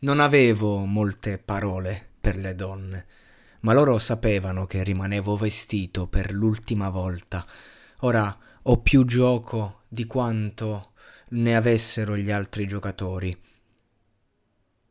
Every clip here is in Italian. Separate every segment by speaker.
Speaker 1: Non avevo molte parole per le donne ma loro sapevano che rimanevo vestito per l'ultima volta. Ora ho più gioco di quanto ne avessero gli altri giocatori.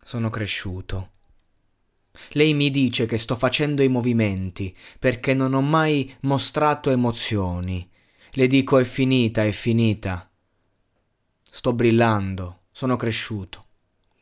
Speaker 1: Sono cresciuto. Lei mi dice che sto facendo i movimenti perché non ho mai mostrato emozioni. Le dico è finita, è finita. Sto brillando, sono cresciuto.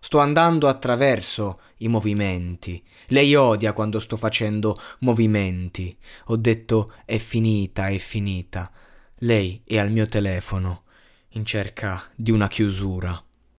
Speaker 1: Sto andando attraverso i movimenti. Lei odia quando sto facendo movimenti. Ho detto è finita, è finita. Lei è al mio telefono in cerca di una chiusura.